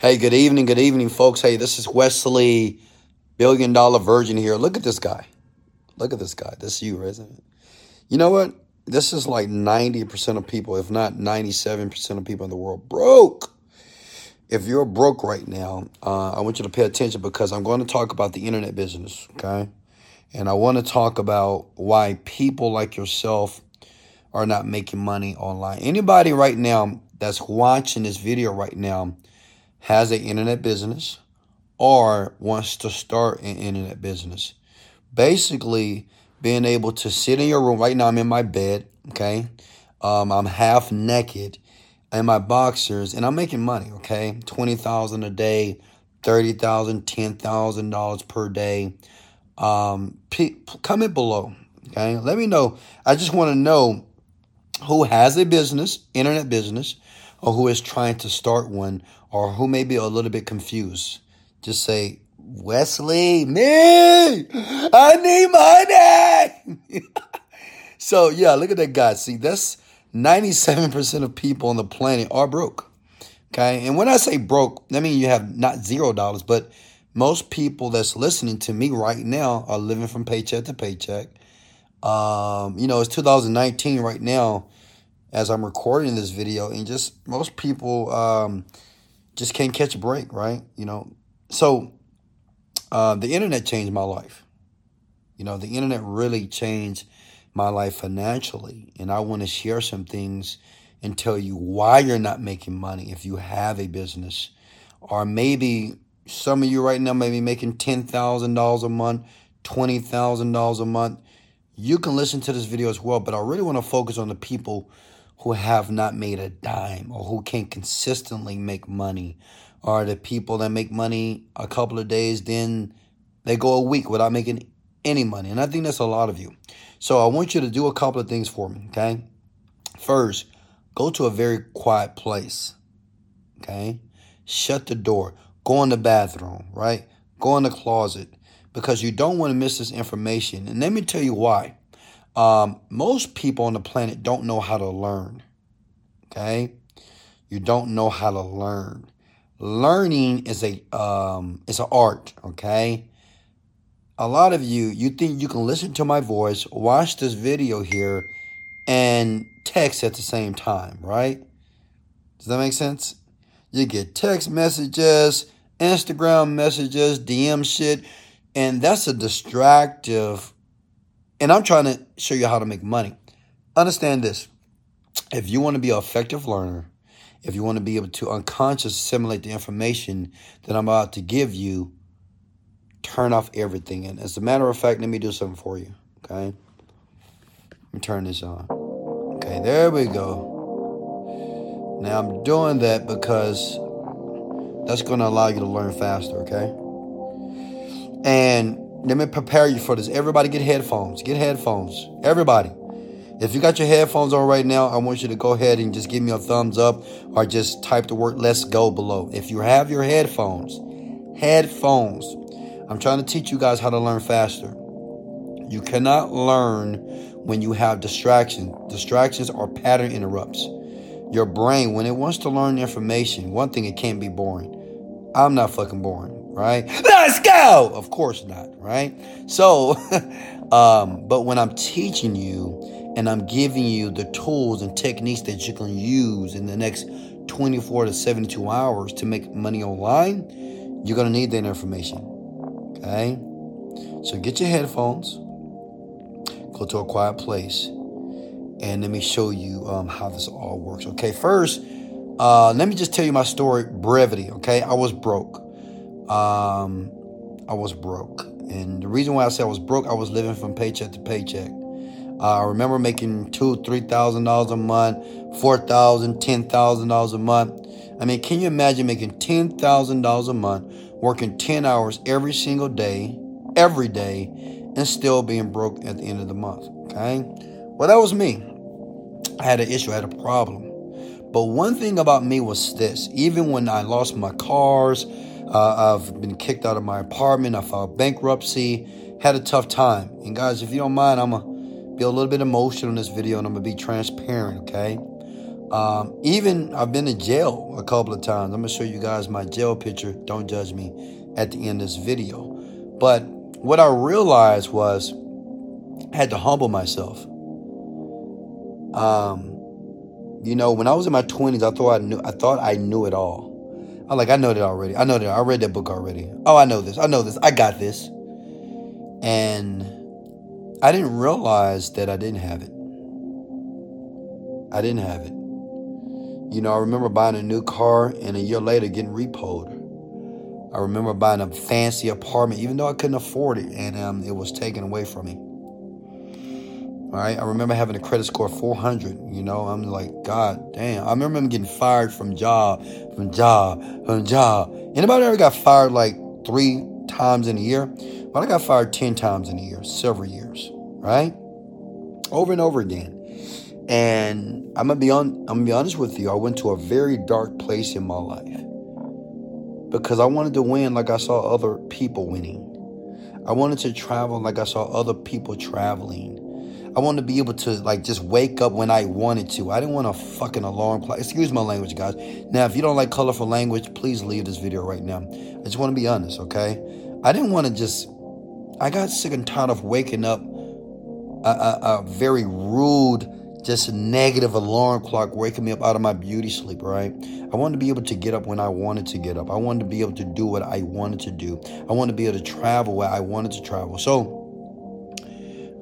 Hey, good evening, good evening, folks. Hey, this is Wesley, billion dollar virgin here. Look at this guy. Look at this guy. This is you, isn't it? You know what? This is like 90% of people, if not 97% of people in the world, broke. If you're broke right now, uh, I want you to pay attention because I'm going to talk about the internet business, okay? And I want to talk about why people like yourself are not making money online. Anybody right now that's watching this video right now has an internet business or wants to start an internet business. Basically, being able to sit in your room right now, I'm in my bed, okay? Um, I'm half naked in my boxers and I'm making money, okay? 20,000 a day, 30,000, $10,000 per day. Um, p- comment below, okay? Let me know. I just want to know who has a business, internet business, or who is trying to start one, or who may be a little bit confused. Just say, Wesley, me, I need money. so yeah, look at that guy. See, that's 97% of people on the planet are broke. Okay. And when I say broke, I mean you have not zero dollars, but most people that's listening to me right now are living from paycheck to paycheck. Um, you know, it's 2019 right now as I'm recording this video, and just most people um, just can't catch a break, right? You know, so uh, the internet changed my life. You know, the internet really changed my life financially, and I want to share some things and tell you why you're not making money if you have a business, or maybe some of you right now may be making ten thousand dollars a month, twenty thousand dollars a month. You can listen to this video as well, but I really want to focus on the people who have not made a dime or who can't consistently make money are the people that make money a couple of days, then they go a week without making any money. And I think that's a lot of you. So I want you to do a couple of things for me, okay? First, go to a very quiet place, okay? Shut the door. Go in the bathroom, right? Go in the closet because you don't want to miss this information. And let me tell you why. Um, most people on the planet don't know how to learn. Okay, you don't know how to learn. Learning is a um, it's an art. Okay, a lot of you you think you can listen to my voice, watch this video here, and text at the same time, right? Does that make sense? You get text messages, Instagram messages, DM shit, and that's a distractive and I'm trying to show you how to make money. Understand this. If you want to be an effective learner, if you want to be able to unconsciously assimilate the information that I'm about to give you, turn off everything. And as a matter of fact, let me do something for you. Okay? Let me turn this on. Okay, there we go. Now I'm doing that because that's going to allow you to learn faster, okay? And let me prepare you for this. Everybody get headphones. Get headphones. Everybody. If you got your headphones on right now, I want you to go ahead and just give me a thumbs up or just type the word let's go below. If you have your headphones, headphones, I'm trying to teach you guys how to learn faster. You cannot learn when you have distractions. Distractions are pattern interrupts. Your brain, when it wants to learn information, one thing, it can't be boring. I'm not fucking boring right? Let's go! Of course not, right? So, um, but when I'm teaching you and I'm giving you the tools and techniques that you can use in the next 24 to 72 hours to make money online, you're gonna need that information, okay? So get your headphones, go to a quiet place, and let me show you um, how this all works. Okay, first, uh, let me just tell you my story brevity. Okay, I was broke um, I was broke. And the reason why I said I was broke, I was living from paycheck to paycheck. Uh, I remember making two, three thousand dollars a month, four thousand, ten thousand dollars a month. I mean, can you imagine making ten thousand dollars a month, working ten hours every single day, every day, and still being broke at the end of the month? Okay, well that was me. I had an issue, I had a problem. But one thing about me was this: even when I lost my cars, uh, I've been kicked out of my apartment. I filed bankruptcy. Had a tough time. And guys, if you don't mind, I'm to be a little bit emotional in this video and I'm to be transparent, okay? Um, even I've been in jail a couple of times. I'm gonna show you guys my jail picture. Don't judge me at the end of this video. But what I realized was I had to humble myself. Um, you know, when I was in my 20s, I thought I knew I thought I knew it all. I'm like, I know that already. I know that. I read that book already. Oh, I know this. I know this. I got this. And I didn't realize that I didn't have it. I didn't have it. You know, I remember buying a new car and a year later getting repoed. I remember buying a fancy apartment, even though I couldn't afford it, and um, it was taken away from me. Right, I remember having a credit score of 400. You know, I'm like, God damn. I remember getting fired from job, from job, from job. Anybody ever got fired like three times in a year? Well, I got fired 10 times in a year, several years, right? Over and over again. And I'm gonna be on. I'm gonna be honest with you. I went to a very dark place in my life because I wanted to win like I saw other people winning. I wanted to travel like I saw other people traveling. I wanted to be able to like just wake up when I wanted to. I didn't want a fucking alarm clock. Excuse my language, guys. Now, if you don't like colorful language, please leave this video right now. I just want to be honest, okay? I didn't want to just. I got sick and tired of waking up a, a, a very rude just negative alarm clock waking me up out of my beauty sleep, right? I wanted to be able to get up when I wanted to get up. I wanted to be able to do what I wanted to do. I wanted to be able to travel where I wanted to travel. So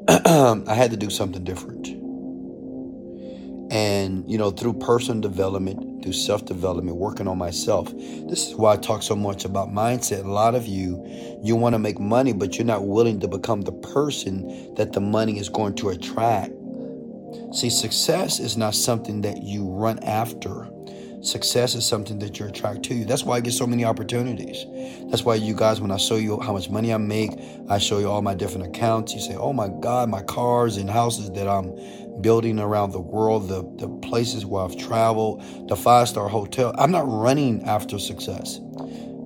I had to do something different. And, you know, through personal development, through self development, working on myself. This is why I talk so much about mindset. A lot of you, you want to make money, but you're not willing to become the person that the money is going to attract. See, success is not something that you run after. Success is something that you're attracted to. You. That's why I get so many opportunities. That's why you guys, when I show you how much money I make, I show you all my different accounts. You say, "Oh my God, my cars and houses that I'm building around the world, the the places where I've traveled, the five star hotel." I'm not running after success.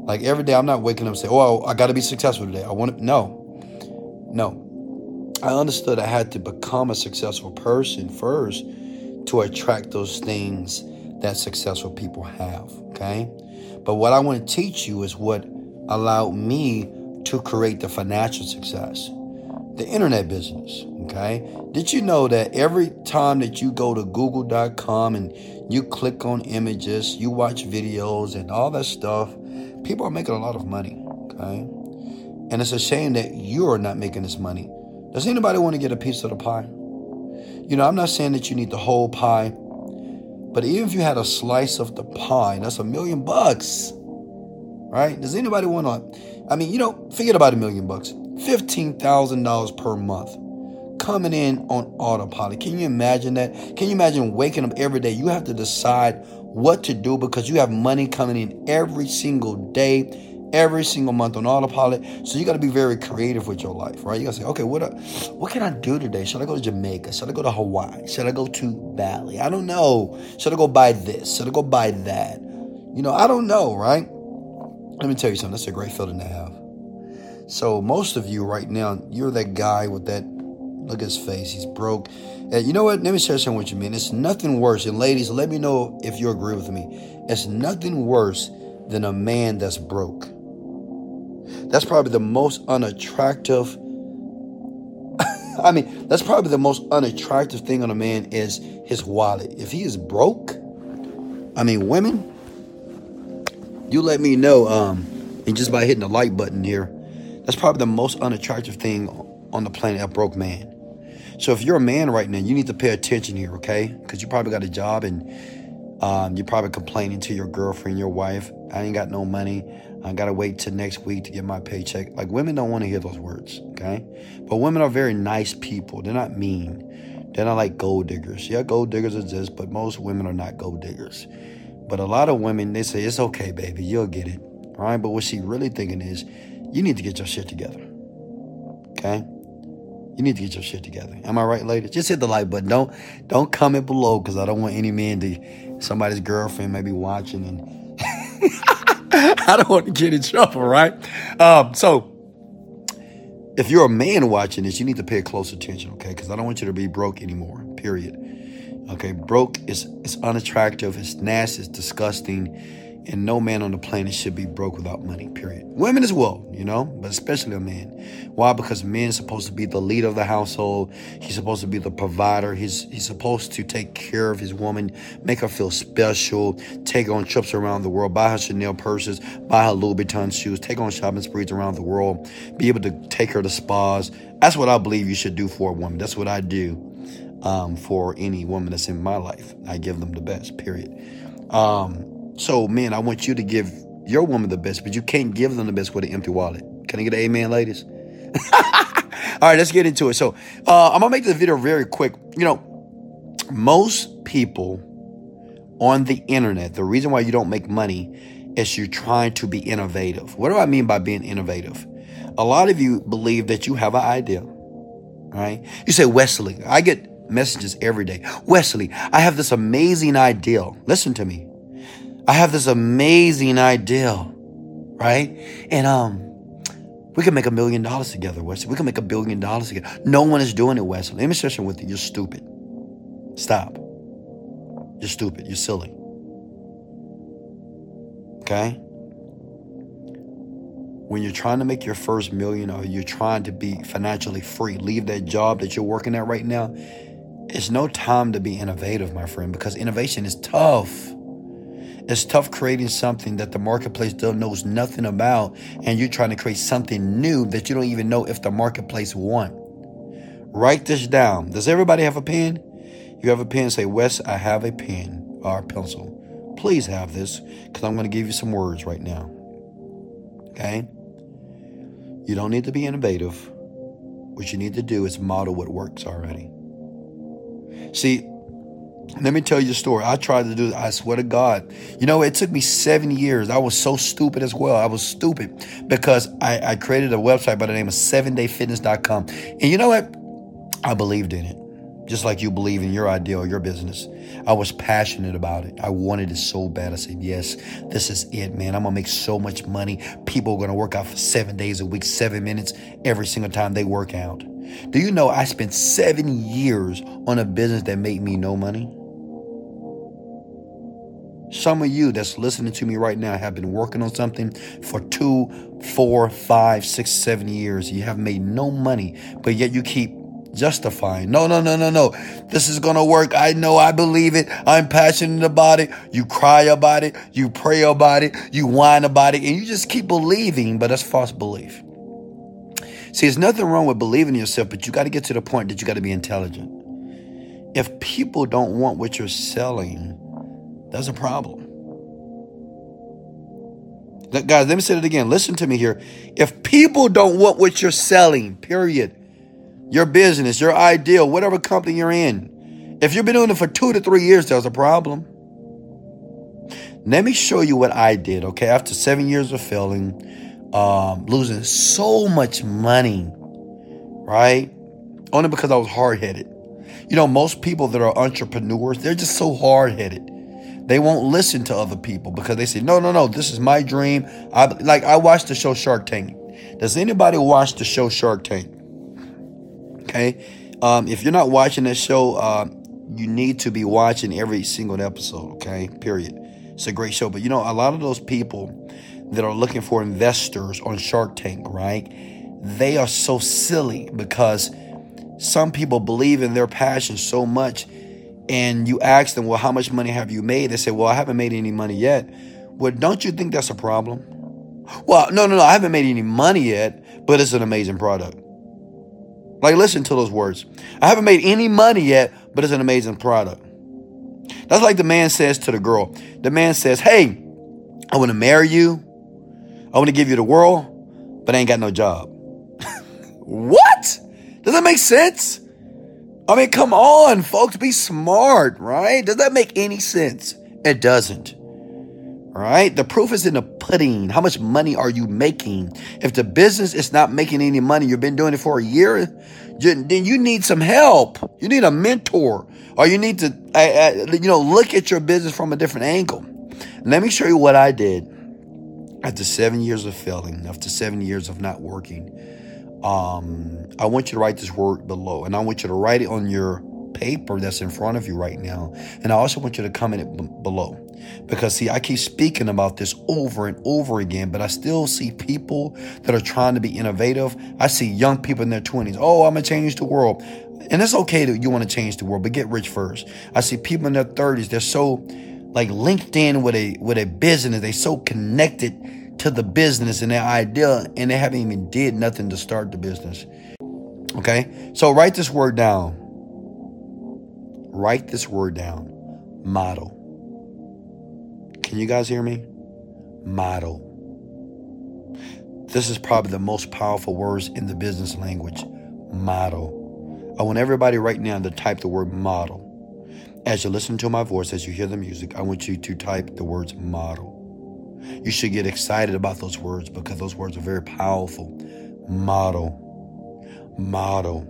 Like every day, I'm not waking up and say, "Oh, I got to be successful today." I want to. No, no. I understood I had to become a successful person first to attract those things that successful people have. Okay. But what I want to teach you is what allowed me to create the financial success, the internet business. Okay. Did you know that every time that you go to google.com and you click on images, you watch videos and all that stuff, people are making a lot of money. Okay. And it's a shame that you're not making this money does anybody want to get a piece of the pie? You know, I'm not saying that you need the whole pie, but even if you had a slice of the pie, that's a million bucks, right? Does anybody want to? I mean, you know, forget about a million bucks. $15,000 per month coming in on autopilot. Can you imagine that? Can you imagine waking up every day? You have to decide what to do because you have money coming in every single day every single month on autopilot. So you got to be very creative with your life, right? You got to say, okay, what, uh, what can I do today? Should I go to Jamaica? Should I go to Hawaii? Should I go to Bali? I don't know. Should I go buy this? Should I go buy that? You know, I don't know, right? Let me tell you something. That's a great feeling to have. So most of you right now, you're that guy with that. Look at his face. He's broke. And you know what? Let me share something with you, man. It's nothing worse. And ladies, let me know if you agree with me. It's nothing worse than a man that's broke. That's probably the most unattractive. I mean, that's probably the most unattractive thing on a man is his wallet. If he is broke, I mean, women, you let me know. Um, and just by hitting the like button here, that's probably the most unattractive thing on the planet, a broke man. So if you're a man right now, you need to pay attention here, okay? Because you probably got a job and um, you're probably complaining to your girlfriend, your wife. I ain't got no money. I gotta wait till next week to get my paycheck. Like women don't want to hear those words, okay? But women are very nice people. They're not mean. They're not like gold diggers. Yeah, gold diggers exist, but most women are not gold diggers. But a lot of women, they say, it's okay, baby, you'll get it. Right, but what she really thinking is, you need to get your shit together. Okay? You need to get your shit together. Am I right, ladies? Just hit the like button. Don't don't comment below because I don't want any man to somebody's girlfriend may be watching and I don't want to get in trouble, right? Um, so if you're a man watching this, you need to pay close attention, okay? Because I don't want you to be broke anymore, period. Okay, broke is is unattractive, it's nasty, it's disgusting, and no man on the planet should be broke without money, period. Women as well, you know, but especially a man. Why? Because men is supposed to be the leader of the household. He's supposed to be the provider. He's he's supposed to take care of his woman, make her feel special, take her on trips around the world, buy her Chanel purses, buy her Louis Vuitton shoes, take on shopping sprees around the world, be able to take her to spas. That's what I believe you should do for a woman. That's what I do um, for any woman that's in my life. I give them the best, period. Um, so, man, I want you to give your woman the best, but you can't give them the best with an empty wallet. Can I get an amen, ladies? All right, let's get into it. So, uh, I'm gonna make this video very quick. You know, most people on the internet, the reason why you don't make money is you're trying to be innovative. What do I mean by being innovative? A lot of you believe that you have an idea, right? You say, Wesley, I get messages every day. Wesley, I have this amazing idea. Listen to me. I have this amazing idea, right? And um, we can make a million dollars together, Wesley. We can make a billion dollars together. No one is doing it, Wesley. Let me share something with you. You're stupid. Stop. You're stupid. You're silly. Okay? When you're trying to make your first million or you're trying to be financially free, leave that job that you're working at right now it's no time to be innovative, my friend, because innovation is tough. It's tough creating something that the marketplace knows nothing about, and you're trying to create something new that you don't even know if the marketplace want. Write this down. Does everybody have a pen? You have a pen, say, Wes, I have a pen or a pencil. Please have this, because I'm going to give you some words right now. Okay? You don't need to be innovative. What you need to do is model what works already. See, let me tell you a story. I tried to do it. I swear to God. You know, it took me seven years. I was so stupid as well. I was stupid because I, I created a website by the name of 7dayfitness.com. And you know what? I believed in it. Just like you believe in your idea or your business. I was passionate about it. I wanted it so bad. I said, yes, this is it, man. I'm going to make so much money. People are going to work out for seven days a week, seven minutes every single time they work out. Do you know I spent seven years on a business that made me no money? Some of you that's listening to me right now have been working on something for two, four, five, six, seven years. You have made no money, but yet you keep justifying. No, no, no, no, no. This is going to work. I know. I believe it. I'm passionate about it. You cry about it. You pray about it. You whine about it. And you just keep believing, but that's false belief. See, there's nothing wrong with believing in yourself, but you got to get to the point that you got to be intelligent. If people don't want what you're selling, that's a problem. Guys, let me say it again. Listen to me here. If people don't want what you're selling, period, your business, your ideal, whatever company you're in, if you've been doing it for two to three years, there's a problem. Let me show you what I did, okay? After seven years of failing, um, losing so much money, right? Only because I was hard headed. You know, most people that are entrepreneurs, they're just so hard headed. They won't listen to other people because they say, no, no, no, this is my dream. I like I watched the show Shark Tank. Does anybody watch the show Shark Tank? Okay. Um, if you're not watching that show, uh, you need to be watching every single episode. Okay. Period. It's a great show. But you know, a lot of those people that are looking for investors on Shark Tank, right? They are so silly because some people believe in their passion so much and you ask them, well, how much money have you made? They say, well, I haven't made any money yet. Well, don't you think that's a problem? Well, no, no, no, I haven't made any money yet, but it's an amazing product. Like, listen to those words. I haven't made any money yet, but it's an amazing product. That's like the man says to the girl. The man says, hey, I want to marry you. I want to give you the world, but I ain't got no job. what? Does that make sense? I mean, come on, folks, be smart, right? Does that make any sense? It doesn't. Right? The proof is in the pudding. How much money are you making? If the business is not making any money, you've been doing it for a year, then you need some help. You need a mentor, or you need to, uh, uh, you know, look at your business from a different angle. Let me show you what I did after seven years of failing, after seven years of not working, um, I want you to write this word below, and I want you to write it on your paper that's in front of you right now. And I also want you to comment it b- below. Because, see, I keep speaking about this over and over again, but I still see people that are trying to be innovative. I see young people in their 20s. Oh, I'm going to change the world. And it's okay that you want to change the world, but get rich first. I see people in their 30s, they're so like linked in with a with a business, they so connected to the business and their idea, and they haven't even did nothing to start the business. Okay? So write this word down. Write this word down. Model. Can you guys hear me? Model. This is probably the most powerful words in the business language. Model. I want everybody right now to type the word model. As you listen to my voice, as you hear the music, I want you to type the words model. You should get excited about those words because those words are very powerful. Model, model,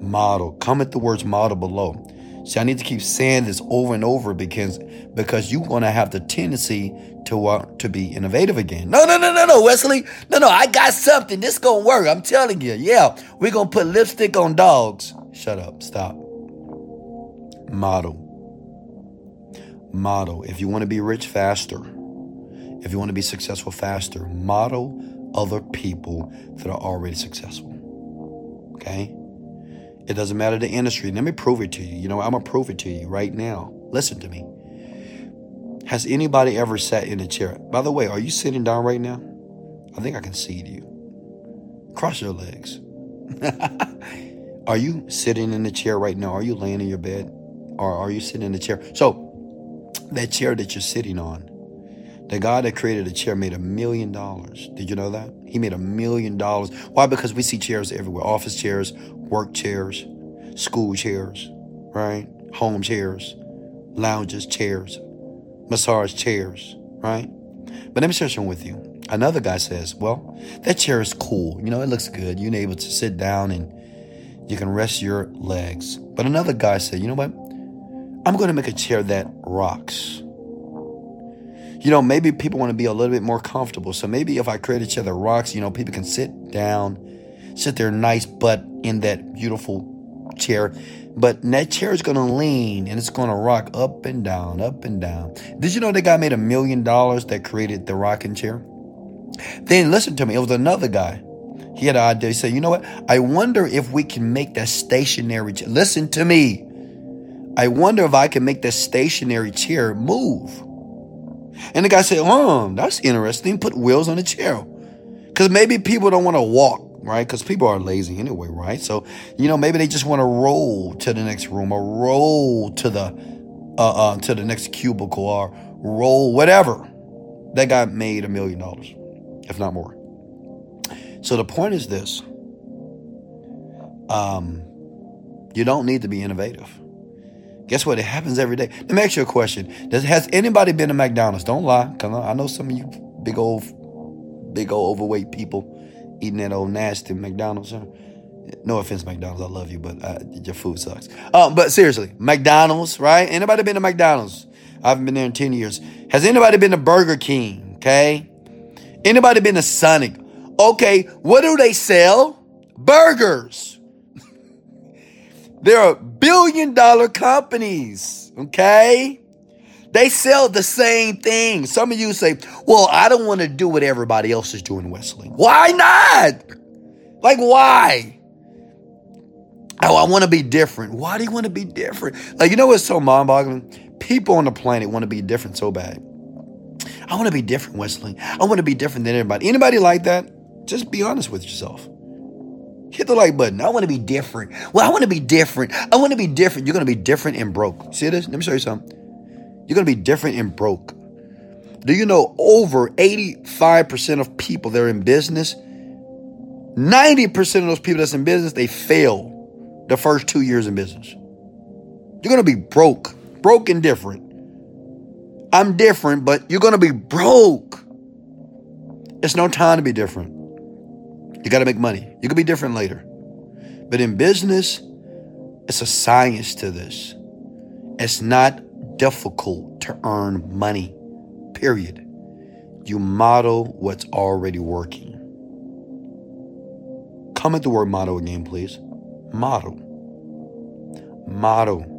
model. Comment the words model below. See, I need to keep saying this over and over because because you're gonna have the tendency to want to be innovative again. No, no, no, no, no, Wesley. No, no, I got something. This gonna work. I'm telling you. Yeah, we're gonna put lipstick on dogs. Shut up. Stop. Model. Model. If you want to be rich faster, if you want to be successful faster, model other people that are already successful. Okay? It doesn't matter the industry. Let me prove it to you. You know, I'm going to prove it to you right now. Listen to me. Has anybody ever sat in a chair? By the way, are you sitting down right now? I think I can see you. Cross your legs. are you sitting in the chair right now? Are you laying in your bed? Or are you sitting in the chair? So, that chair that you're sitting on, the guy that created the chair made a million dollars. Did you know that? He made a million dollars. Why? Because we see chairs everywhere office chairs, work chairs, school chairs, right? Home chairs, lounges, chairs, massage chairs, right? But let me share something with you. Another guy says, Well, that chair is cool. You know, it looks good. You're able to sit down and you can rest your legs. But another guy said, You know what? I'm going to make a chair that rocks. You know, maybe people want to be a little bit more comfortable. So maybe if I create a chair that rocks, you know, people can sit down, sit their nice butt in that beautiful chair. But that chair is going to lean and it's going to rock up and down, up and down. Did you know that guy made a million dollars that created the rocking chair? Then listen to me. It was another guy. He had an idea. He said, you know what? I wonder if we can make that stationary chair. Listen to me. I wonder if I can make this stationary chair move. And the guy said, Oh, that's interesting. Put wheels on the chair. Because maybe people don't want to walk, right? Because people are lazy anyway, right? So, you know, maybe they just want to roll to the next room or roll to the uh, uh, to the next cubicle or roll whatever. That guy made a million dollars, if not more. So the point is this. Um, you don't need to be innovative. Guess what? It happens every day. Let me ask you a question. Does, has anybody been to McDonald's? Don't lie. Cause I know some of you big old, big old overweight people eating that old nasty McDonald's. No offense, McDonald's. I love you, but uh, your food sucks. Um, but seriously, McDonald's, right? Anybody been to McDonald's? I haven't been there in 10 years. Has anybody been to Burger King? Okay. Anybody been to Sonic? Okay. What do they sell? Burgers. There are billion dollar companies, okay? They sell the same thing. Some of you say, well, I don't want to do what everybody else is doing, Wesley. Why not? Like, why? Oh, I want to be different. Why do you want to be different? Like, you know what's so mind boggling? People on the planet want to be different so bad. I want to be different, Wesley. I want to be different than everybody. Anybody like that? Just be honest with yourself. Hit the like button. I want to be different. Well, I want to be different. I want to be different. You're going to be different and broke. See this? Let me show you something. You're going to be different and broke. Do you know over 85% of people that are in business, 90% of those people that's in business, they fail the first two years in business. You're going to be broke, broke and different. I'm different, but you're going to be broke. It's no time to be different. You got to make money. You could be different later. But in business, it's a science to this. It's not difficult to earn money, period. You model what's already working. Comment the word model again, please. Model. Model.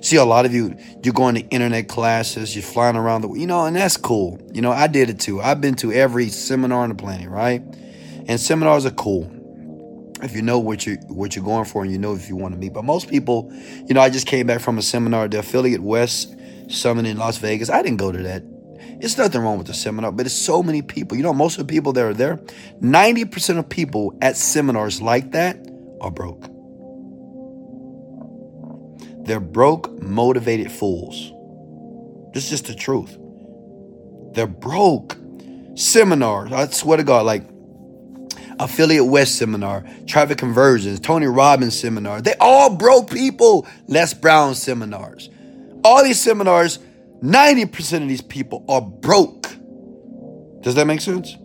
See, a lot of you, you're going to internet classes, you're flying around the, you know, and that's cool. You know, I did it too. I've been to every seminar on the planet, right? And seminars are cool if you know what you what you're going for and you know if you want to meet. But most people, you know, I just came back from a seminar, the Affiliate West Summit in Las Vegas. I didn't go to that. It's nothing wrong with the seminar, but it's so many people. You know, most of the people that are there, 90% of people at seminars like that are broke. They're broke, motivated fools. This is just the truth. They're broke. Seminars, I swear to God, like Affiliate West seminar, Traffic Conversions, Tony Robbins seminar. They all broke people. Les Brown seminars. All these seminars, 90% of these people are broke. Does that make sense?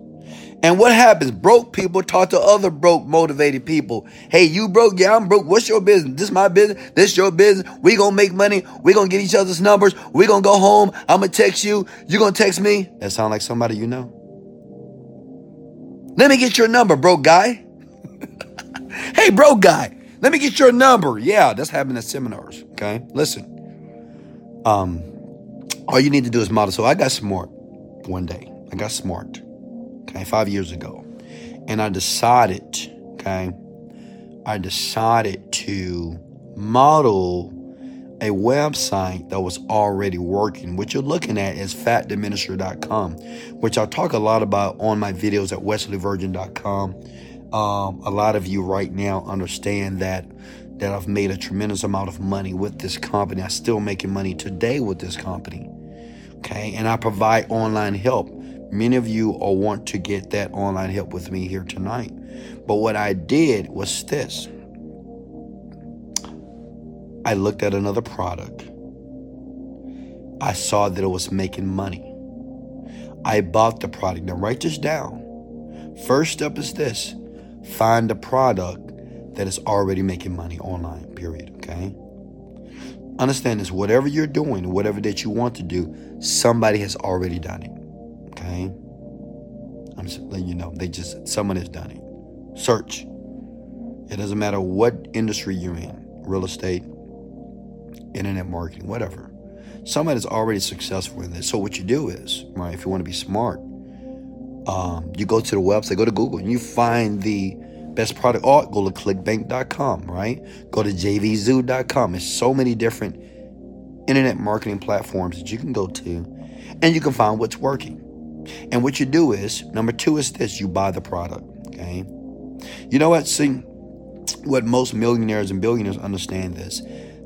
And what happens? Broke people talk to other broke, motivated people. Hey, you broke? Yeah, I'm broke. What's your business? This is my business. This your business. We gonna make money. We gonna get each other's numbers. We gonna go home. I'm gonna text you. You gonna text me. That sound like somebody you know. Let me get your number, broke guy. hey, broke guy. Let me get your number. Yeah, that's happening at seminars. Okay, listen. Um, all you need to do is model. So I got smart one day. I got smart okay, five years ago. And I decided, okay, I decided to model a website that was already working. What you're looking at is fatdiminisher.com, which I talk a lot about on my videos at wesleyvirgin.com. Um, a lot of you right now understand that that I've made a tremendous amount of money with this company. I'm still making money today with this company. Okay, and I provide online help Many of you all want to get that online help with me here tonight. But what I did was this I looked at another product. I saw that it was making money. I bought the product. Now, write this down. First step is this find a product that is already making money online, period. Okay? Understand this whatever you're doing, whatever that you want to do, somebody has already done it. Okay? I'm just letting you know. They just, someone has done it. Search. It doesn't matter what industry you're in real estate, internet marketing, whatever. Somebody is already successful in this. So, what you do is, right, if you want to be smart, um, you go to the website, go to Google, and you find the best product. Or go to clickbank.com, right? Go to jvzoo.com. There's so many different internet marketing platforms that you can go to, and you can find what's working. And what you do is, number two is this you buy the product. Okay. You know what? See, what most millionaires and billionaires understand this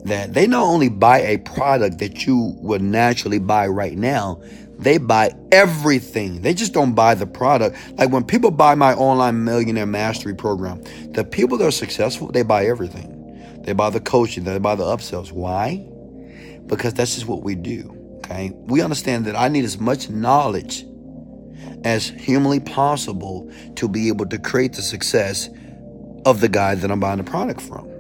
that they not only buy a product that you would naturally buy right now, they buy everything. They just don't buy the product. Like when people buy my online millionaire mastery program, the people that are successful, they buy everything. They buy the coaching, they buy the upsells. Why? Because that's just what we do. Okay. We understand that I need as much knowledge as humanly possible to be able to create the success of the guy that I'm buying the product from.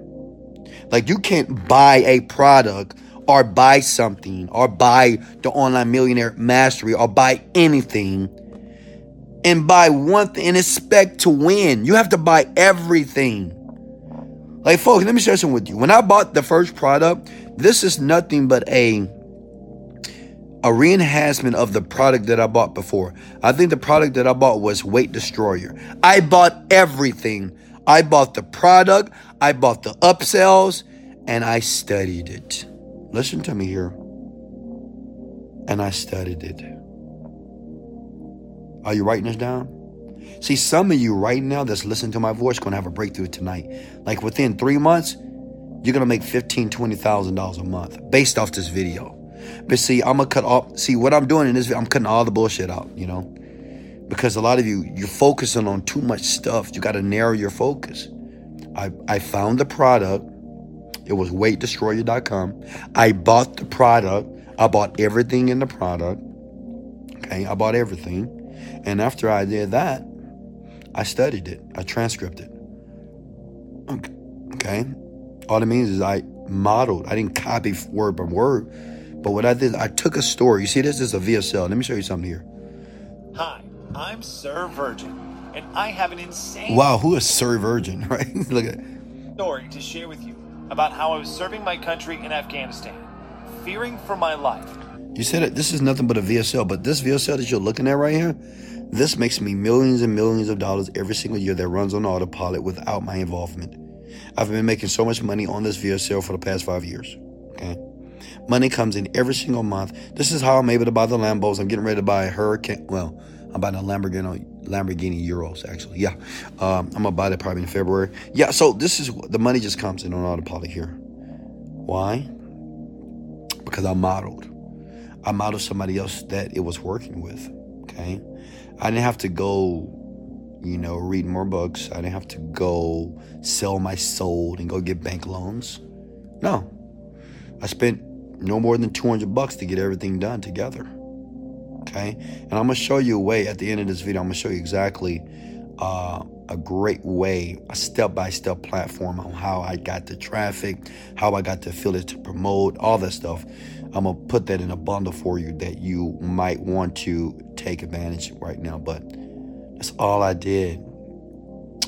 Like you can't buy a product or buy something or buy the online millionaire mastery or buy anything and buy one thing and expect to win. You have to buy everything. Like folks, let me share something with you. When I bought the first product, this is nothing but a a reenhancement of the product that I bought before. I think the product that I bought was Weight Destroyer. I bought everything. I bought the product, I bought the upsells, and I studied it. Listen to me here. And I studied it. Are you writing this down? See, some of you right now that's listening to my voice to have a breakthrough tonight. Like within three months, you're to make fifteen, twenty thousand dollars a month based off this video. But see, I'm gonna cut off. See what I'm doing in this. I'm cutting all the bullshit out. You know, because a lot of you you're focusing on too much stuff. You got to narrow your focus. I I found the product. It was weightdestroyer.com. I bought the product. I bought everything in the product. Okay, I bought everything. And after I did that, I studied it. I transcribed it. Okay. All it means is I modeled. I didn't copy word by word. But what I did, I took a story. You see, this is a VSL. Let me show you something here. Hi, I'm Sir Virgin, and I have an insane. Wow, who is Sir Virgin, right? Look at story to share with you about how I was serving my country in Afghanistan, fearing for my life. You said it. This is nothing but a VSL, but this VSL that you're looking at right here, this makes me millions and millions of dollars every single year that runs on autopilot without my involvement. I've been making so much money on this VSL for the past five years. Okay. Money comes in every single month. This is how I'm able to buy the Lambos. I'm getting ready to buy a Hurricane. Well, I'm buying a Lamborghini, Lamborghini Urus, actually. Yeah. Um, I'm to buy that probably in February. Yeah. So this is the money just comes in on autopilot here. Why? Because I modeled. I modeled somebody else that it was working with. Okay. I didn't have to go you know, read more books. I didn't have to go sell my soul and go get bank loans. No. I spent no more than 200 bucks to get everything done together. Okay? And I'm going to show you a way at the end of this video. I'm going to show you exactly uh, a great way, a step by step platform on how I got the traffic, how I got the affiliate to promote, all that stuff. I'm to put that in a bundle for you that you might want to take advantage right now. But that's all I did.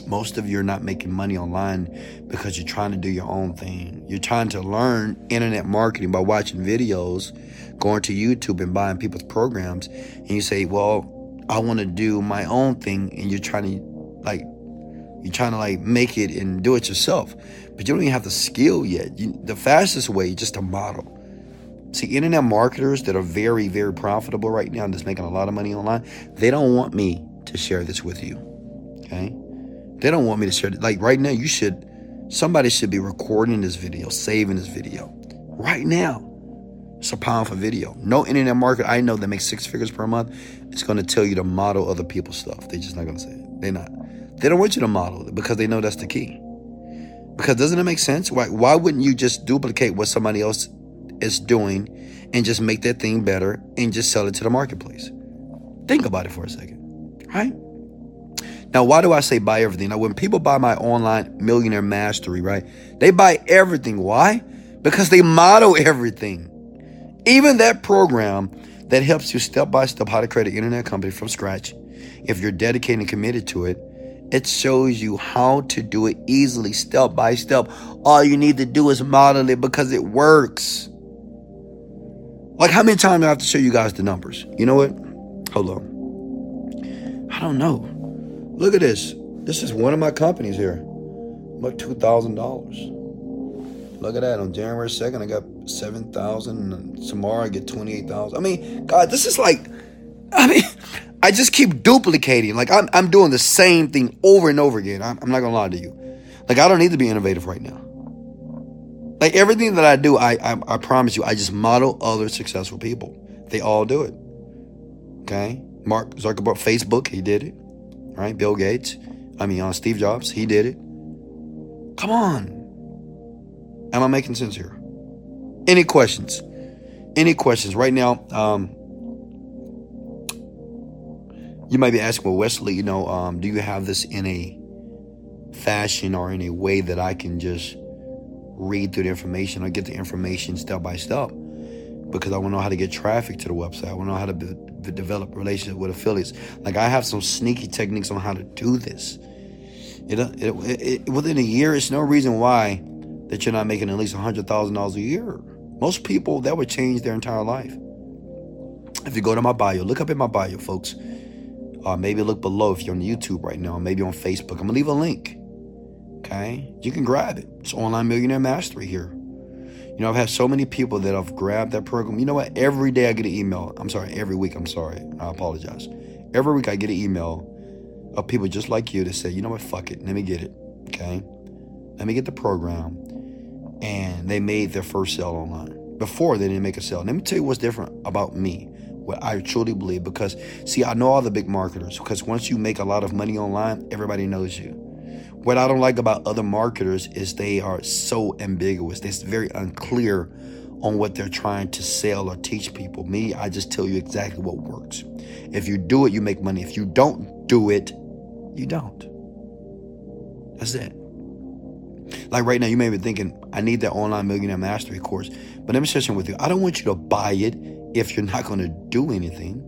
Most of you are not making money online because you're trying to do your own thing. You're trying to learn internet marketing by watching videos, going to YouTube and buying people's programs. And you say, well, I want to do my own thing. And you're trying to like, you're trying to like make it and do it yourself. But you don't even have the skill yet. You, the fastest way is just to model. See, internet marketers that are very, very profitable right now and just making a lot of money online, they don't want me to share this with you. Okay? They don't want me to share it. Like right now, you should, somebody should be recording this video, saving this video. Right now. It's a powerful video. No internet market I know that makes six figures per month is going to tell you to model other people's stuff. They're just not going to say it. They're not. They don't want you to model it because they know that's the key. Because doesn't it make sense? Why, why wouldn't you just duplicate what somebody else is doing and just make that thing better and just sell it to the marketplace? Think about it for a second right? Now, why do I say buy everything? Now, when people buy my online millionaire mastery, right, they buy everything. Why? Because they model everything. Even that program that helps you step by step how to create an internet company from scratch, if you're dedicated and committed to it, it shows you how to do it easily, step by step. All you need to do is model it because it works. Like, how many times do I have to show you guys the numbers? You know what? Hold on. I don't know. Look at this. This is one of my companies here. Look, two thousand dollars. Look at that. On January second, I got seven thousand, and tomorrow I get twenty eight thousand. I mean, God, this is like, I mean, I just keep duplicating. Like I'm, I'm doing the same thing over and over again. I'm, I'm not gonna lie to you. Like I don't need to be innovative right now. Like everything that I do, I, I, I promise you, I just model other successful people. They all do it. Okay. Mark Zuckerberg, Facebook, he did it. Right? Bill Gates, I mean, uh, Steve Jobs, he did it. Come on. Am I making sense here? Any questions? Any questions? Right now, um, you might be asking, well, Wesley, you know, um, do you have this in a fashion or in a way that I can just read through the information or get the information step by step? Because I want to know how to get traffic to the website. I want to know how to develop relationships with affiliates. Like I have some sneaky techniques on how to do this. It, it, it, within a year, it's no reason why that you're not making at least hundred thousand dollars a year. Most people that would change their entire life. If you go to my bio, look up in my bio, folks. Uh, maybe look below if you're on YouTube right now, maybe on Facebook. I'm gonna leave a link. Okay, you can grab it. It's online millionaire mastery here. You know, I've had so many people that have grabbed that program. You know what? Every day I get an email. I'm sorry, every week, I'm sorry. I apologize. Every week I get an email of people just like you that say, you know what, fuck it. Let me get it. Okay? Let me get the program. And they made their first sale online. Before they didn't make a sale. Let me tell you what's different about me. What I truly believe. Because, see, I know all the big marketers. Because once you make a lot of money online, everybody knows you. What I don't like about other marketers is they are so ambiguous. They're very unclear on what they're trying to sell or teach people. Me, I just tell you exactly what works. If you do it, you make money. If you don't do it, you don't. That's it. Like right now, you may be thinking, I need that online millionaire mastery course. But share something with you. I don't want you to buy it if you're not going to do anything.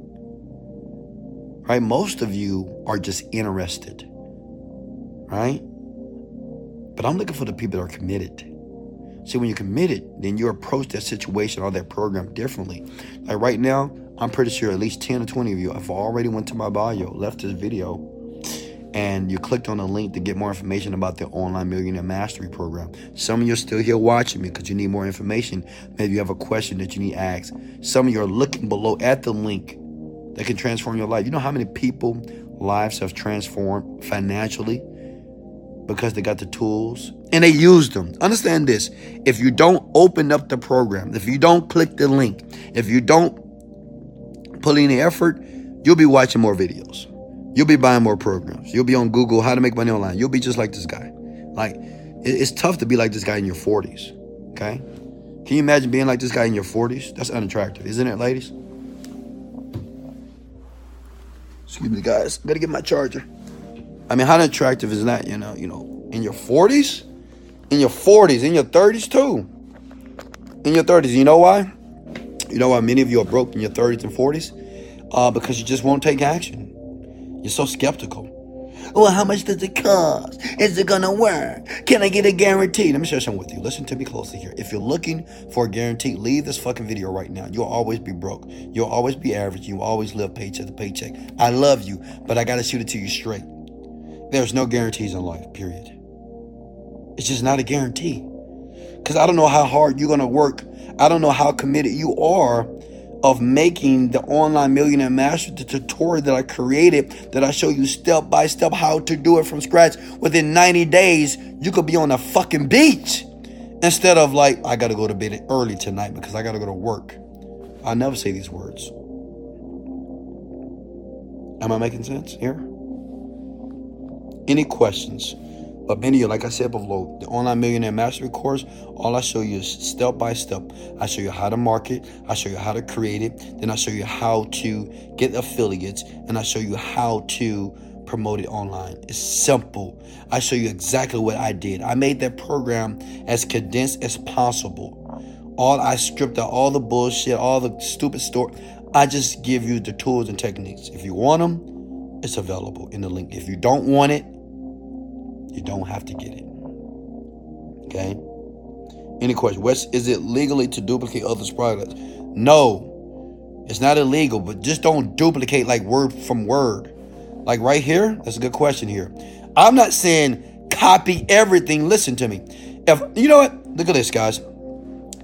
Right? Most of you are just interested right? But I'm looking for the people that are committed. See, when you're committed, then you approach that situation or that program differently. Like right now, I'm pretty sure at least 10 or 20 of you have already went to my bio, left this video, and you clicked on the link to get more information about the Online Millionaire Mastery Program. Some of you are still here watching me because you need more information. Maybe you have a question that you need asked. Some of you are looking below at the link that can transform your life. You know how many people lives have transformed financially because they got the tools and they use them. Understand this. If you don't open up the program, if you don't click the link, if you don't put in effort, you'll be watching more videos. You'll be buying more programs. You'll be on Google, how to make money online. You'll be just like this guy. Like, it's tough to be like this guy in your 40s. Okay? Can you imagine being like this guy in your 40s? That's unattractive, isn't it, ladies? Excuse me, guys. I gotta get my charger. I mean, how attractive is that? You know, you know, in your 40s, in your 40s, in your 30s too. In your 30s, you know why? You know why many of you are broke in your 30s and 40s? Uh, because you just won't take action. You're so skeptical. Well, how much does it cost? Is it gonna work? Can I get a guarantee? Let me share something with you. Listen to me closely here. If you're looking for a guarantee, leave this fucking video right now. You'll always be broke. You'll always be average. You'll always live paycheck to paycheck. I love you, but I gotta shoot it to you straight. There's no guarantees in life, period. It's just not a guarantee. Because I don't know how hard you're gonna work. I don't know how committed you are of making the online millionaire master the tutorial that I created that I show you step by step how to do it from scratch within 90 days you could be on a fucking beach instead of like I got to go to bed early tonight because I got to go to work I never say these words am I making sense here any questions but many, of you like I said below, the online millionaire mastery course, all I show you is step by step. I show you how to market, I show you how to create it, then I show you how to get affiliates, and I show you how to promote it online. It's simple. I show you exactly what I did. I made that program as condensed as possible. All I stripped out all the bullshit, all the stupid story. I just give you the tools and techniques. If you want them, it's available in the link. If you don't want it, you don't have to get it. Okay? Any question? Wes, is it legally to duplicate others' products? No. It's not illegal, but just don't duplicate like word from word. Like right here, that's a good question here. I'm not saying copy everything. Listen to me. If you know what? Look at this, guys.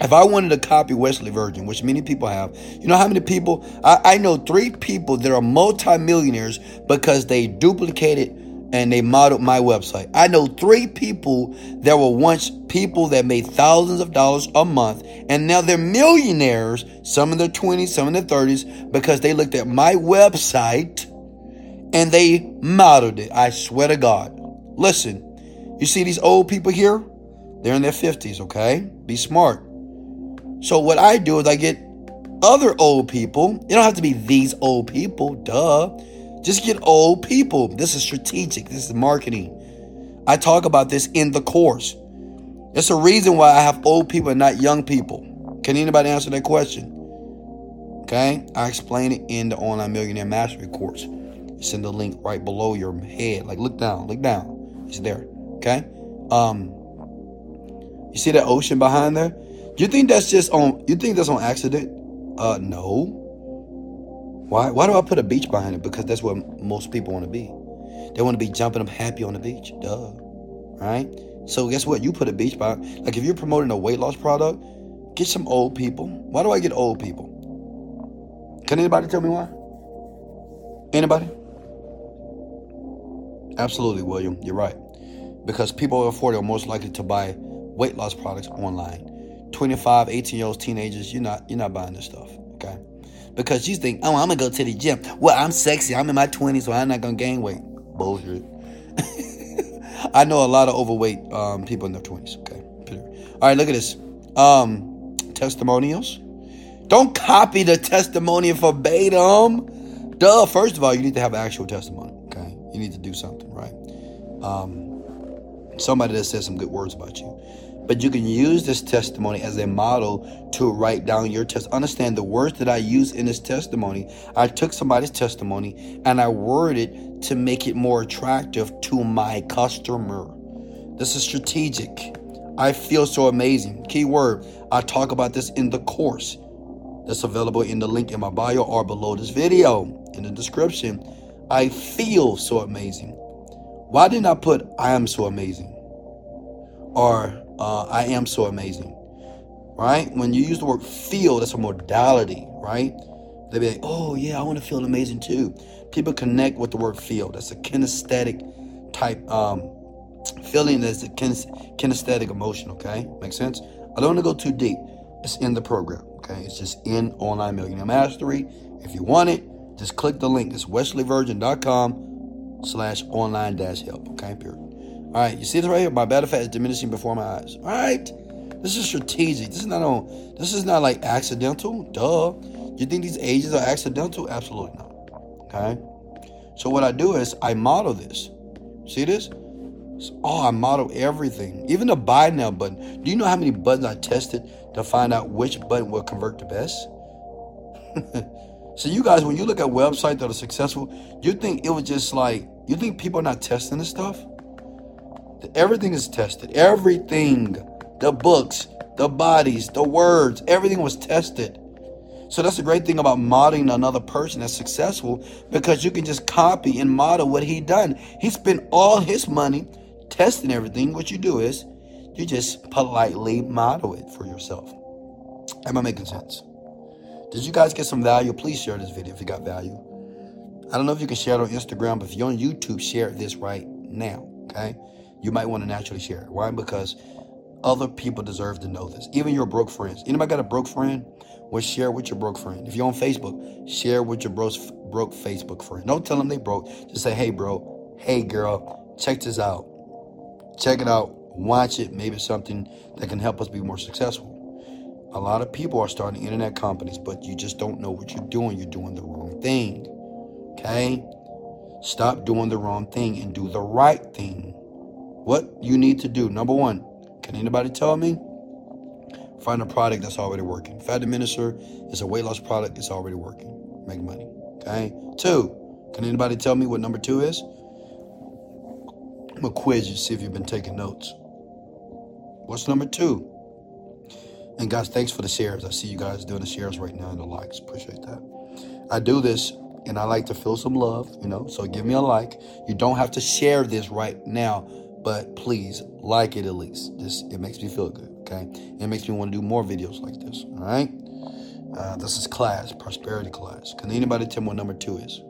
If I wanted to copy Wesley Virgin, which many people have, you know how many people? I, I know three people that are multimillionaires because they duplicated and they modeled my website. I know three people that were once people that made thousands of dollars a month, and now they're millionaires, some in their 20s, some in their 30s, because they looked at my website and they modeled it. I swear to God. Listen, you see these old people here? They're in their 50s, okay? Be smart. So, what I do is I get other old people. You don't have to be these old people, duh just get old people. This is strategic. This is marketing. I talk about this in the course. It's a reason why I have old people and not young people. Can anybody answer that question? Okay, I explain it in the online millionaire mastery course. It's in the link right below your head. Like look down, look down. It's there. Okay. Um, you see that ocean behind there? You think that's just on? You think that's on accident? Uh, no. Why? Why do I put a beach behind it? Because that's where most people want to be. They want to be jumping up happy on the beach. Duh. Right? So guess what? You put a beach behind. Like if you're promoting a weight loss product, get some old people. Why do I get old people? Can anybody tell me why? Anybody? Absolutely, William. You're right. Because people over 40 are most likely to buy weight loss products online. 25, 18 year olds, teenagers, you're not you're not buying this stuff. Because you think, oh, I'm gonna go to the gym. Well, I'm sexy. I'm in my 20s, so I'm not gonna gain weight. Bullshit. I know a lot of overweight um, people in their 20s. Okay. All right, look at this. Um, testimonials. Don't copy the testimonial verbatim. Duh. First of all, you need to have actual testimony. Okay. You need to do something, right? Um, somebody that says some good words about you. But you can use this testimony as a model to write down your test. Understand the words that I use in this testimony. I took somebody's testimony and I worded to make it more attractive to my customer. This is strategic. I feel so amazing. Keyword, I talk about this in the course that's available in the link in my bio or below this video in the description. I feel so amazing. Why didn't I put I am so amazing? Or uh, I am so amazing? Right? When you use the word feel, that's a modality, right? They be like, oh yeah, I want to feel amazing too. People connect with the word feel. That's a kinesthetic type um, feeling. That's a kinesthetic emotion. Okay, make sense. I don't want to go too deep. It's in the program. Okay, it's just in Online Millionaire Mastery. If you want it, just click the link. It's wesleyvirgin.com slash online dash help. Okay, period. All right, you see this right here? My battle fat is diminishing before my eyes. All right, this is strategic. This is not on. This is not like accidental. Duh. You think these ages are accidental? Absolutely not. Okay. So what I do is I model this. See this? So, oh, I model everything. Even the buy now button. Do you know how many buttons I tested to find out which button will convert the best? so you guys, when you look at websites that are successful, you think it was just like you think people are not testing this stuff? Everything is tested. Everything. The books, the bodies, the words, everything was tested. So that's the great thing about modeling another person that's successful because you can just copy and model what he done. He spent all his money testing everything. What you do is you just politely model it for yourself. Am I making sense? Did you guys get some value? Please share this video if you got value. I don't know if you can share it on Instagram, but if you're on YouTube, share this right now. Okay? You might want to naturally share it. Why? Because other people deserve to know this. Even your broke friends. Anybody got a broke friend? Well, share with your broke friend. If you're on Facebook, share with your broke, broke Facebook friend. Don't tell them they broke. Just say, hey, bro, hey, girl, check this out. Check it out. Watch it. Maybe something that can help us be more successful. A lot of people are starting internet companies, but you just don't know what you're doing. You're doing the wrong thing. Okay? Stop doing the wrong thing and do the right thing. What you need to do, number one, can anybody tell me? Find a product that's already working. Fat Diminisher is a weight loss product. It's already working. Make money. Okay. Two. Can anybody tell me what number two is? I'm gonna quiz you, see if you've been taking notes. What's number two? And guys, thanks for the shares. I see you guys doing the shares right now and the likes. Appreciate that. I do this and I like to feel some love, you know, so give me a like. You don't have to share this right now but please like it at least. This it makes me feel good. Okay, it makes me want to do more videos like this. All right. Uh, this is class, prosperity class. Can anybody tell me what number two is?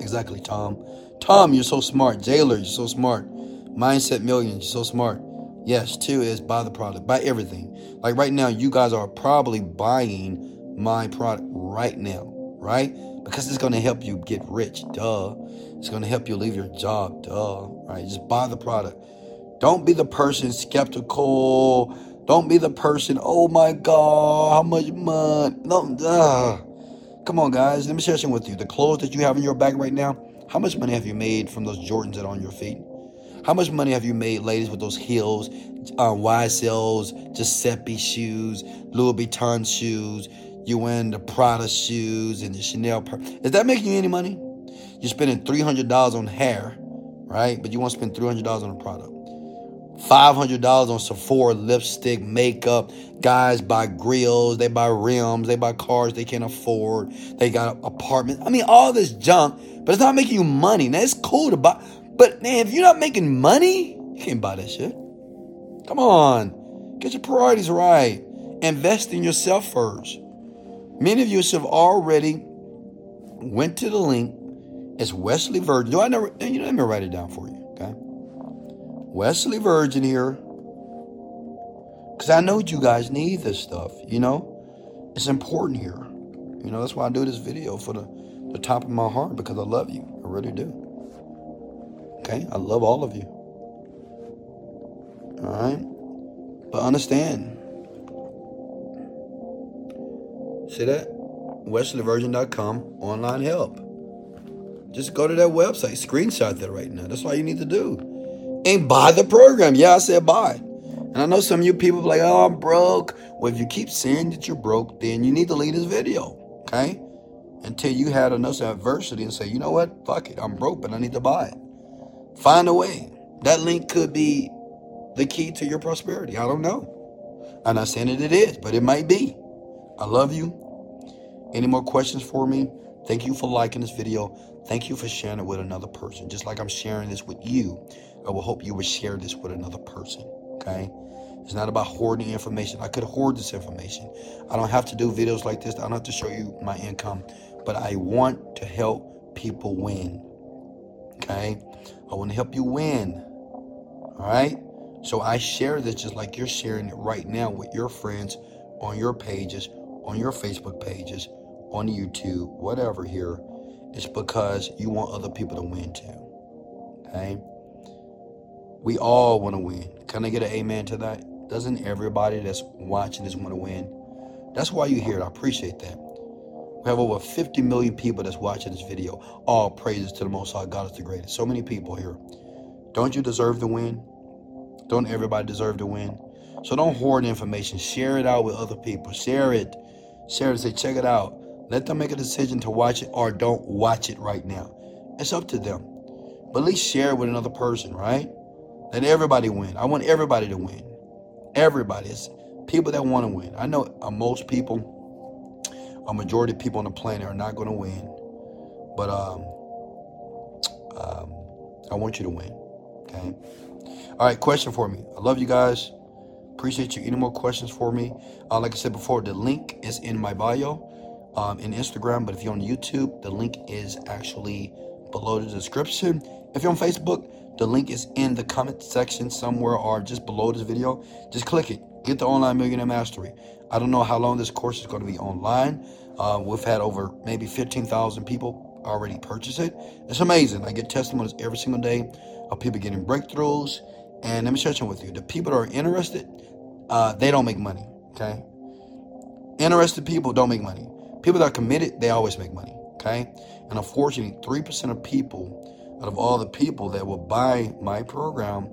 Exactly, Tom. Tom, you're so smart. Jailer, you're so smart. Mindset Millions, you're so smart. Yes, two is buy the product, buy everything. Like right now, you guys are probably buying my product right now, right? Because it's going to help you get rich. Duh. It's going to help you leave your job. Duh. Right? Just buy the product. Don't be the person skeptical. Don't be the person, oh my God, how much money? No, uh. Come on, guys. Let me share something with you. The clothes that you have in your bag right now, how much money have you made from those Jordans that are on your feet? How much money have you made, ladies, with those heels, um, YSLs, Giuseppe shoes, Louis Vuitton shoes? You wearing the Prada shoes and the Chanel. Is that making you any money? You're spending $300 on hair, right? But you want to spend $300 on a product. $500 on Sephora lipstick, makeup. Guys buy grills, they buy rims, they buy cars they can't afford. They got apartments. I mean, all this junk, but it's not making you money. Now, it's cool to buy. But man, if you're not making money, you can't buy that shit. Come on. Get your priorities right. Invest in yourself first. Many of you have already went to the link it's Wesley Virgin. Do I never? You know, let me write it down for you. Okay, Wesley Virgin here, because I know you guys need this stuff. You know, it's important here. You know, that's why I do this video for the the top of my heart because I love you. I really do. Okay, I love all of you. All right, but understand. See that? WesleyVirgin.com online help. Just go to that website, screenshot that right now. That's all you need to do. And buy the program. Yeah, I said buy. And I know some of you people like, oh, I'm broke. Well, if you keep saying that you're broke, then you need to leave this video. Okay? Until you had enough adversity and say, you know what? Fuck it. I'm broke, but I need to buy it. Find a way. That link could be the key to your prosperity. I don't know. I'm not saying that it is, but it might be. I love you. Any more questions for me? Thank you for liking this video. Thank you for sharing it with another person. Just like I'm sharing this with you, I will hope you will share this with another person. Okay? It's not about hoarding information. I could hoard this information. I don't have to do videos like this. I don't have to show you my income. But I want to help people win. Okay? I want to help you win. All right? So I share this just like you're sharing it right now with your friends on your pages, on your Facebook pages, on YouTube, whatever here. It's because you want other people to win too. Okay? We all want to win. Can I get an amen to that? Doesn't everybody that's watching this want to win? That's why you're here. I appreciate that. We have over 50 million people that's watching this video. All praises to the Most High. God is the greatest. So many people here. Don't you deserve to win? Don't everybody deserve to win? So don't hoard information. Share it out with other people. Share it. Share it. Say, check it out. Let them make a decision to watch it or don't watch it right now. It's up to them. But at least share it with another person, right? Let everybody win. I want everybody to win. Everybody. It's people that want to win. I know uh, most people, a majority of people on the planet are not going to win. But um, um, I want you to win. Okay? All right, question for me. I love you guys. Appreciate you. Any more questions for me? Uh, like I said before, the link is in my bio um, in Instagram. But if you're on YouTube, the link is actually below the description. If you're on Facebook, the link is in the comment section somewhere or just below this video. Just click it. Get the Online Millionaire Mastery. I don't know how long this course is going to be online. Uh, we've had over maybe 15,000 people already purchase it. It's amazing. I get testimonies every single day of people getting breakthroughs. And let me share something with you. The people that are interested, uh, they don't make money. Okay? Interested people don't make money. People that are committed, they always make money. Okay? And unfortunately, 3% of people, out of all the people that will buy my program,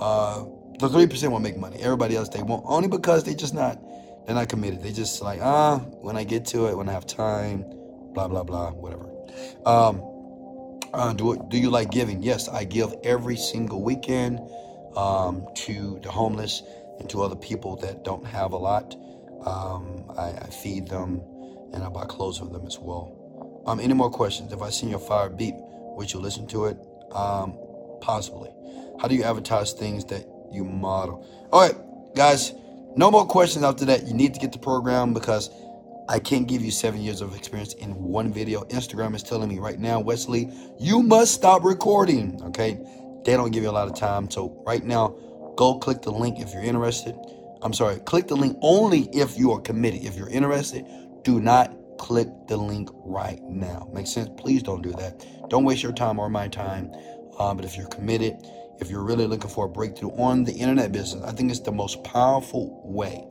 uh, the 3% will make money. Everybody else, they won't. Only because they just not, they're not committed. They just like, ah, when I get to it, when I have time, blah, blah, blah, whatever. Um, uh, do, do you like giving? Yes, I give every single weekend um, to the homeless and to other people that don't have a lot. Um, I, I, feed them and I buy clothes for them as well. Um, any more questions? If I send your fire beep, would you listen to it? Um, possibly. How do you advertise things that you model? All right, guys, no more questions after that. You need to get the program because I can't give you seven years of experience in one video. Instagram is telling me right now, Wesley, you must stop recording. Okay. They don't give you a lot of time. So right now, go click the link if you're interested. I'm sorry, click the link only if you are committed. If you're interested, do not click the link right now. Makes sense? Please don't do that. Don't waste your time or my time. Um, but if you're committed, if you're really looking for a breakthrough on the internet business, I think it's the most powerful way,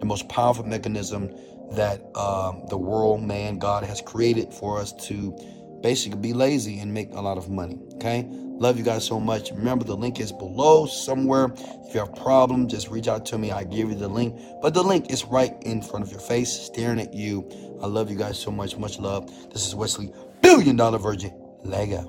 the most powerful mechanism that um, the world, man, God has created for us to basically be lazy and make a lot of money. Okay? Love you guys so much. Remember, the link is below somewhere. If you have a problem, just reach out to me. I give you the link. But the link is right in front of your face, staring at you. I love you guys so much. Much love. This is Wesley, Billion Dollar Virgin. Lego.